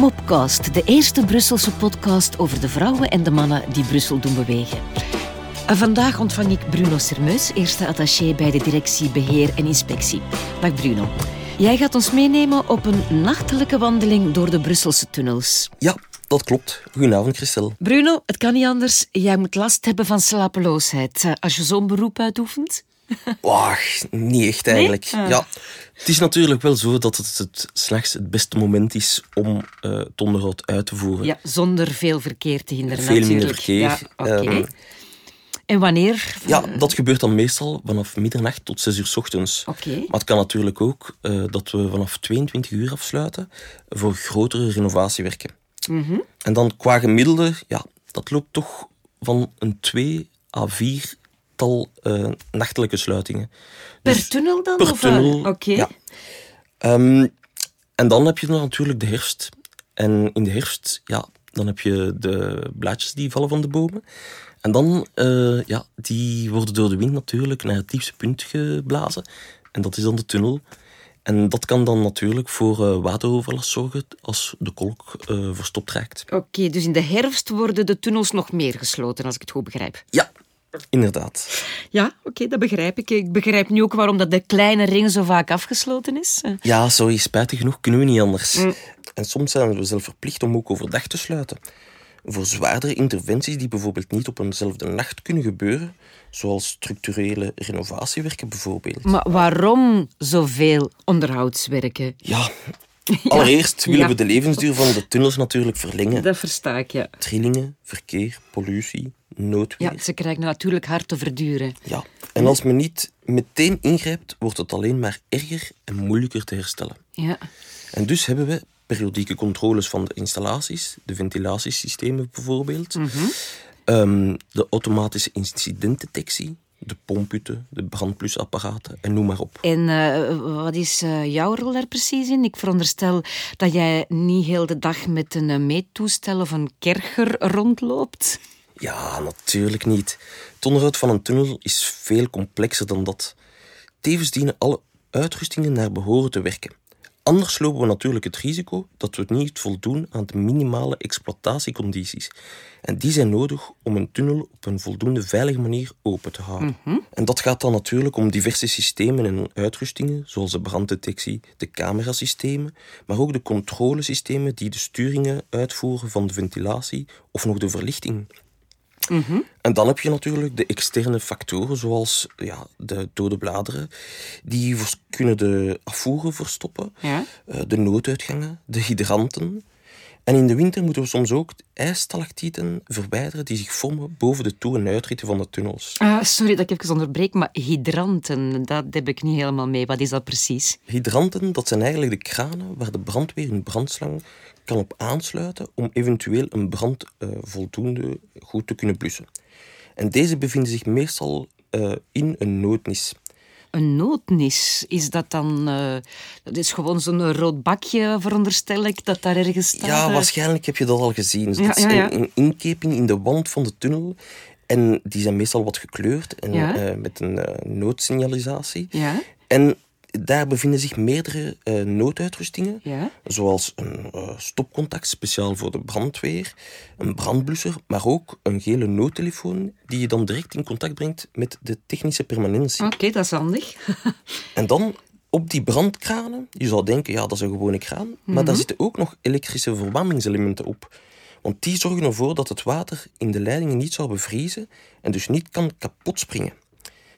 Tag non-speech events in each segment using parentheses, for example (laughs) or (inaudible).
Mopcast, de eerste Brusselse podcast over de vrouwen en de mannen die Brussel doen bewegen. En vandaag ontvang ik Bruno Sermeus, eerste attaché bij de directie Beheer en Inspectie. Dag Bruno. Jij gaat ons meenemen op een nachtelijke wandeling door de Brusselse tunnels. Ja, dat klopt. Goedenavond, Christel. Bruno, het kan niet anders. Jij moet last hebben van slapeloosheid eh, als je zo'n beroep uitoefent. Wacht, niet echt eigenlijk. Ah. Ja, het is natuurlijk wel zo dat het het slechts het beste moment is om eh het onderhoud uit te voeren. Ja, zonder veel verkeer te hinderen Veel minder natuurlijk. verkeer. Ja. Ehm, en wanneer? Ja, dat gebeurt dan meestal vanaf middernacht tot 6 uur 's ochtends. Maar het kan natuurlijk ook eh, dat we vanaf 22 uur afsluiten voor grotere renovatiewerken. Mhm. En dan qua gemiddelde, ja, dat loopt toch van een 2 à 4 tal eh, nachtelijke sluitingen. Per Dus tunnel dan? Per of, tunnel, Oké. ja. Ehm, en dan heb je dan natuurlijk de herfst. En in de herfst, ja, dan heb je de blaadjes die vallen van de bomen. En dan, eh, ja, die worden door de wind natuurlijk naar het diepste punt geblazen. En dat is dan de tunnel. En dat kan dan natuurlijk voor eh, wateroverlast zorgen als de kolk eh, verstopt raakt. Oké, dus in de herfst worden de tunnels nog meer gesloten, als ik het goed begrijp. Ja, inderdaad. Ja, oké, dat begrijp ik. Ik begrijp nu ook waarom dat de kleine ring zo vaak afgesloten is. Ja, sorry, spijtig genoeg kunnen we niet anders. En soms zijn we zelf verplicht om ook overdag te sluiten. Voor zwaardere interventies die bijvoorbeeld niet op eenzelfde nacht kunnen gebeuren, zoals structurele renovatiewerken bijvoorbeeld. Maar waarom zoveel onderhoudswerken? Ja, (laughs) allereerst willen we de levensduur van de tunnels natuurlijk verlengen. Dat versta ik, ja. Trillingen, verkeer, pollutie, noodweer. Ja, ze krijgen natuurlijk hard te verduren. Ja, en als men niet meteen ingrijpt, wordt het alleen maar erger en moeilijker te herstellen. Ja. En dus hebben we periodieke controles van de installaties, de ventilatiesystemen bijvoorbeeld, ehm, de automatische incidentdetectie, de pomphutten, de brandblusapparaten en noem maar op. En eh, wat is eh, jouw rol daar precies in? Ik veronderstel dat jij niet heel de dag met een eh, meettoestel of een kerker rondloopt. Ja, natuurlijk niet. Het onderhoud van een tunnel is veel complexer dan dat. Tevens dienen alle uitrustingen naar behoren te werken. Anders lopen we natuurlijk het risico dat we niet voldoen aan de minimale exploitatiecondities. En die zijn nodig om een tunnel op een voldoende veilige manier open te houden. En dat gaat dan natuurlijk om diverse systemen en uitrustingen, zoals de branddetectie, de camerasystemen, maar ook de controlesystemen die de sturingen uitvoeren van de ventilatie of nog de verlichting. En dan heb je natuurlijk de externe factoren, zoals ja, de dode bladeren. Die kunnen de afvoeren verstoppen, Ja. eh, de nooduitgangen, de hydranten. En in de winter moeten we soms ook ijsstalactieten verwijderen die zich vormen boven de toe- en uitritten van de tunnels. Ah, sorry dat ik even onderbreek, maar hydranten, dat heb ik niet helemaal mee. Wat is dat precies? Hydranten, dat zijn eigenlijk de kranen waar de brandweer hun brandslang kan op aansluiten om eventueel een brand eh, voldoende goed te kunnen blussen. En deze bevinden zich meestal eh, in een noodnis. Een noodnis, is dat dan... eh, dat is gewoon zo'n rood bakje, veronderstel ik, dat daar ergens staat? Ja, eh. waarschijnlijk heb je dat al gezien. Dus Ja, dat is ja, ja. Een, inkeping in de wand van de tunnel. En die zijn meestal wat gekleurd en, eh, met een noodsignalisatie. Ja, En daar bevinden zich meerdere eh, nooduitrustingen, ja. zoals een eh, stopcontact speciaal voor de brandweer, een brandblusser, maar ook een gele noodtelefoon die je dan direct in contact brengt met de technische permanentie. Oké, dat is handig. (laughs) En dan op die brandkranen, je zou denken, ja, dat is een gewone kraan, maar daar zitten ook nog elektrische verwarmingselementen op. Want die zorgen ervoor dat het water in de leidingen niet zou bevriezen en dus niet kan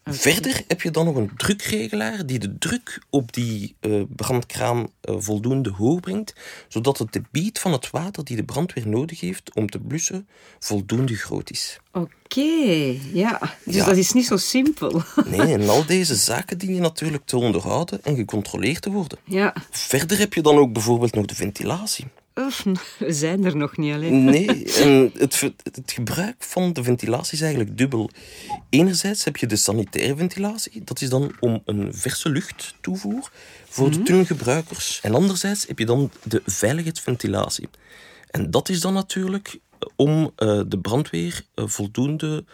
Verder heb je dan nog een drukregelaar die de druk op die eh, brandkraan eh, voldoende hoog brengt, zodat het debiet van het water die de brandweer nodig heeft om te blussen voldoende groot is. Oké, ja. Dus Ja. dat is niet zo simpel. (laughs) Nee, en al deze zaken dienen natuurlijk te onderhouden en gecontroleerd te worden. Ja. Verder heb je dan ook bijvoorbeeld nog de ventilatie. Oef, we zijn er nog niet alleen. Nee, (laughs) en het, het gebruik van de ventilatie is eigenlijk dubbel. Enerzijds heb je de sanitaire ventilatie, dat is dan om een verse lucht toevoer voor de tunnelgebruikers. En anderzijds heb je dan de veiligheidsventilatie. En dat is dan natuurlijk om eh, de brandweer eh, voldoende,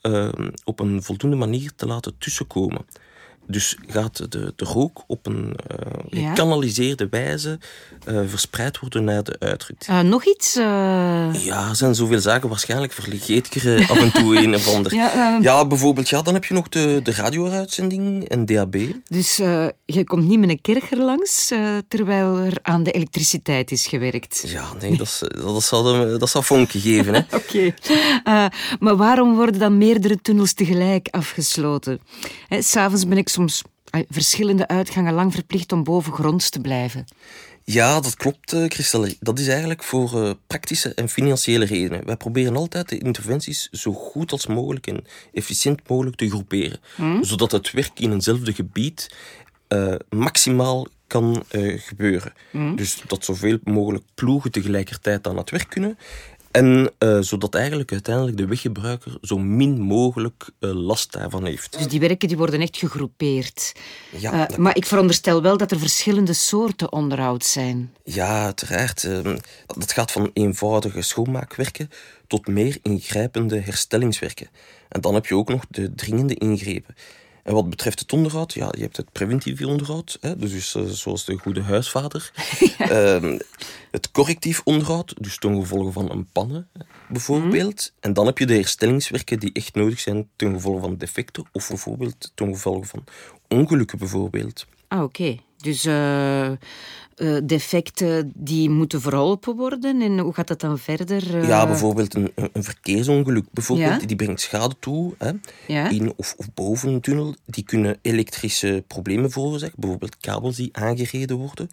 eh, op een voldoende manier te laten tussenkomen. Dus gaat de, de rook op een uh, Ja. gekanaliseerde wijze eh, verspreid worden naar de uitrit. Eh, nog iets? Ja, er zijn zoveel zaken. Waarschijnlijk vergeet ik er af en toe een of ander. Ja, Ja, bijvoorbeeld, ja, dan heb je nog de, de radio-uitzending en DAB. Dus je komt niet met een kerker langs terwijl er aan de elektriciteit is gewerkt. Ja, nee, dat, is- dat, zou, dat zou vonken geven. Hè. (laughs) Oké. Maar waarom worden dan meerdere tunnels tegelijk afgesloten? S'avonds ben ik soms eh, verschillende uitgangen lang verplicht om bovengronds te blijven. Ja, dat klopt, eh, Christel. Dat is eigenlijk voor eh, praktische en financiële redenen. Wij proberen altijd de interventies zo goed als mogelijk en efficiënt mogelijk te groeperen, zodat het werk in eenzelfde gebied maximaal kan gebeuren. Dus dat zoveel mogelijk ploegen tegelijkertijd aan het werk kunnen. En eh, zodat eigenlijk uiteindelijk de weggebruiker zo min mogelijk eh, last daarvan heeft. Dus die werken die worden echt gegroepeerd. Ja, Eh, maar ik veronderstel wel dat er verschillende soorten onderhoud zijn. Ja, uiteraard. Ehm, Dat gaat van eenvoudige schoonmaakwerken tot meer ingrijpende herstellingswerken. En dan heb je ook nog de dringende ingrepen. En wat betreft het onderhoud, ja, je hebt het preventief onderhoud, hè, dus eh, zoals de goede huisvader. (laughs) Ehm, het correctief onderhoud, dus ten gevolge van een pannen bijvoorbeeld. En dan heb je de herstellingswerken die echt nodig zijn ten gevolge van defecten of bijvoorbeeld ten gevolge van ongelukken bijvoorbeeld. Ah, oké. Dus eh, eh, defecten die moeten verholpen worden. En hoe gaat dat dan verder? Eh, Ja, bijvoorbeeld een, een verkeersongeluk. Bijvoorbeeld, Ja? die brengt schade toe hè, Ja? in of, of boven een tunnel. Die kunnen elektrische problemen veroorzaken. Bijvoorbeeld kabels die aangereden worden.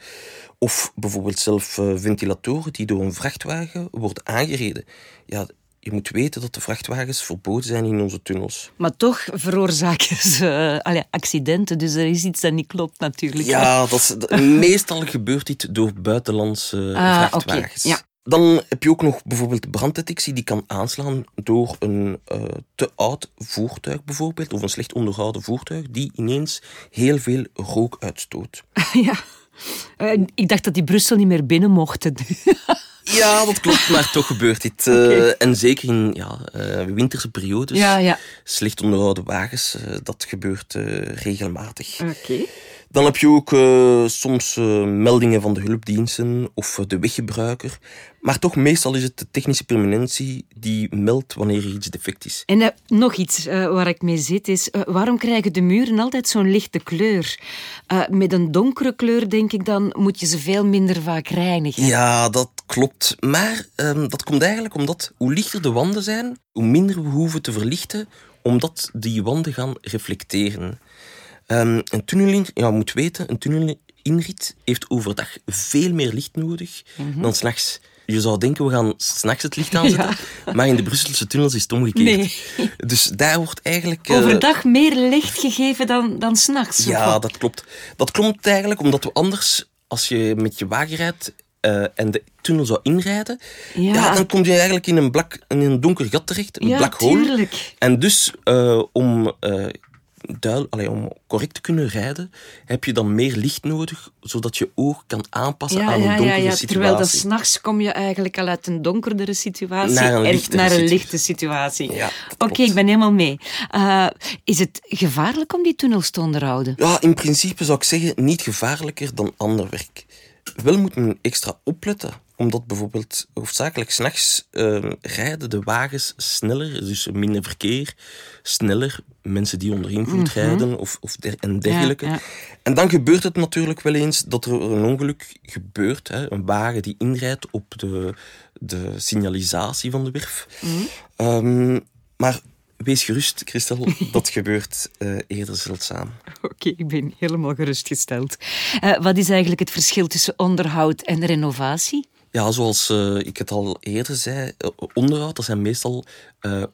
Of bijvoorbeeld zelf ventilatoren die door een vrachtwagen worden aangereden. Ja, je moet weten dat de vrachtwagens verboden zijn in onze tunnels. Maar toch veroorzaken ze eh, allee, accidenten. Dus er is iets dat niet klopt natuurlijk. Ja, dat is, dat- (laughs) meestal gebeurt dit door buitenlandse Ah, vrachtwagens. ja. Dan heb je ook nog bijvoorbeeld brandetectie die kan aanslaan door een eh, te oud voertuig bijvoorbeeld, of een slecht onderhouden voertuig, die ineens heel veel rook uitstoot. (laughs) ja. Eh, ik dacht dat die Brussel niet meer binnen mochten. (laughs) Ja, dat klopt, maar toch gebeurt dit. (laughs) Eh. En zeker in ja, eh, winterse periodes, ja, ja. slecht onderhouden wagens, eh, dat gebeurt regelmatig. Oké. Dan heb je ook soms meldingen van de hulpdiensten of de weggebruiker. Maar toch, meestal is het de technische permanentie die meldt wanneer er iets defect is. En nog iets waar ik mee zit is, waarom krijgen de muren altijd zo'n lichte kleur? Met een donkere kleur, denk ik dan, moet je ze veel minder vaak reinigen. Ja, dat klopt. Maar ehm, dat komt eigenlijk omdat hoe lichter de wanden zijn, hoe minder we hoeven te verlichten, omdat die wanden gaan reflecteren. Ehm, een tunnelin, ja, je moet weten, een tunnelinrit heeft overdag veel meer licht nodig dan s'nachts. Je zou denken, we gaan s'nachts het licht aanzetten, (laughs) maar in de Brusselse tunnels is het omgekeerd. Nee. (laughs) Dus daar wordt eigenlijk... eh, Overdag meer licht gegeven dan, dan s'nachts. ja, dat klopt. Dat klopt eigenlijk omdat we anders, als je met je wagen rijdt eh, en de tunnel zou inrijden, Ja. ja. dan kom je eigenlijk in een, blak, in een donker gat terecht, een Ja, black hole. tuurlijk. En dus eh, om, eh, duil, allee, om correct te kunnen rijden, heb je dan meer licht nodig, zodat je oog kan aanpassen Ja, aan een ja, donkere ja. situatie. Terwijl dat s'nachts kom je eigenlijk al uit een donkerdere situatie Naar een lichtere naar een lichte situatie. Ja, Oké, ik ben helemaal mee. Is het gevaarlijk om die tunnels te onderhouden? Ja, in principe zou ik zeggen niet gevaarlijker dan ander werk. Wel moet men extra opletten, omdat bijvoorbeeld hoofdzakelijk s'nachts nachts rijden de wagens sneller, dus minder verkeer, sneller, mensen die onder invloed rijden of, of der, en dergelijke. Mhm. Ja, ja. En dan gebeurt het natuurlijk wel eens dat er een ongeluk gebeurt, hè, een wagen die inrijdt op de, de signalisatie van de werf. Mhm. Ehm, maar wees gerust, Christel, (laughs) dat gebeurt eh, eerder zeldzaam. Oké, ik ben helemaal gerustgesteld. Eh, wat is eigenlijk het verschil tussen onderhoud en renovatie? Ja, zoals eh, ik het al eerder zei, onderhoud, dat zijn meestal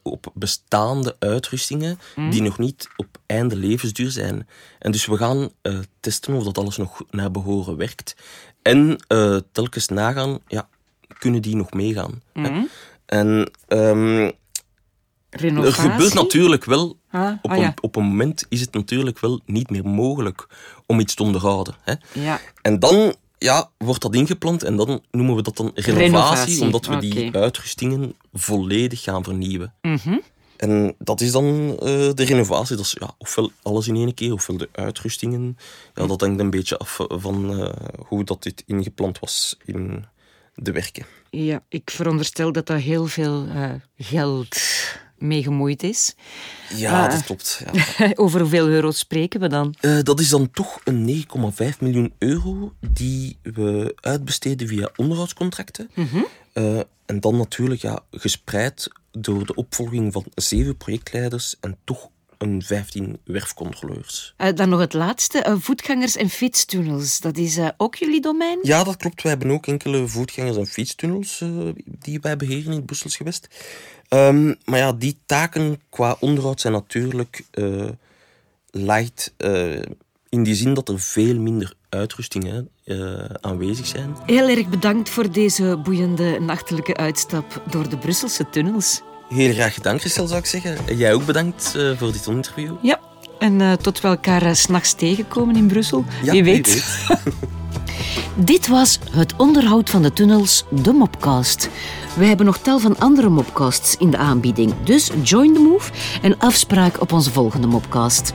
op bestaande uitrustingen die nog niet op einde levensduur zijn. En dus we gaan testen of dat alles nog naar behoren werkt. En telkens nagaan, ja, kunnen die nog meegaan? hè? En ehm, er Renovatie? gebeurt natuurlijk wel, Ah, op, ah, een, ja. op een moment is het natuurlijk wel niet meer mogelijk om iets te onderhouden. Hè? Ja. En dan ja, wordt dat ingeplant en dan noemen we dat dan renovatie, Renovatie, omdat we die uitrustingen volledig gaan vernieuwen. Mhm. En dat is dan eh, de renovatie. Dat is ja, ofwel alles in één keer, ofwel de uitrustingen. Ja, dat hangt een beetje af van uh, hoe dat dit ingepland was in de werken. Ja, ik veronderstel dat dat heel veel uh, geld mee gemoeid is. Ja, dat klopt. Ja. (laughs) Over hoeveel euro's spreken we dan? dat is dan toch een 9,5 miljoen euro die we uitbesteden via onderhoudscontracten. Mm en dan natuurlijk ja, gespreid door de opvolging van zeven projectleiders en toch een 15 werfcontroleurs. Uh, dan nog het laatste, uh, voetgangers en fietstunnels. Dat is uh, ook jullie domein? Ja, dat klopt. Wij hebben ook enkele voetgangers en fietstunnels die wij beheren in het Brussels gewest. Um, maar ja, die taken qua onderhoud zijn natuurlijk light in die zin dat er veel minder uitrustingen uh, aanwezig zijn. Heel erg bedankt voor deze boeiende nachtelijke uitstap door de Brusselse tunnels. Heel graag gedaan, Christel, zou ik zeggen. Jij ook bedankt uh, voor dit interview. Ja, en uh, tot we elkaar s s'nachts tegenkomen in Brussel. Ja, wie weet. Wie weet. (laughs) Dit was het onderhoud van de tunnels, de Mopcast. We hebben nog tal van andere Mopcasts in de aanbieding. Dus join the move en afspraak op onze volgende Mopcast.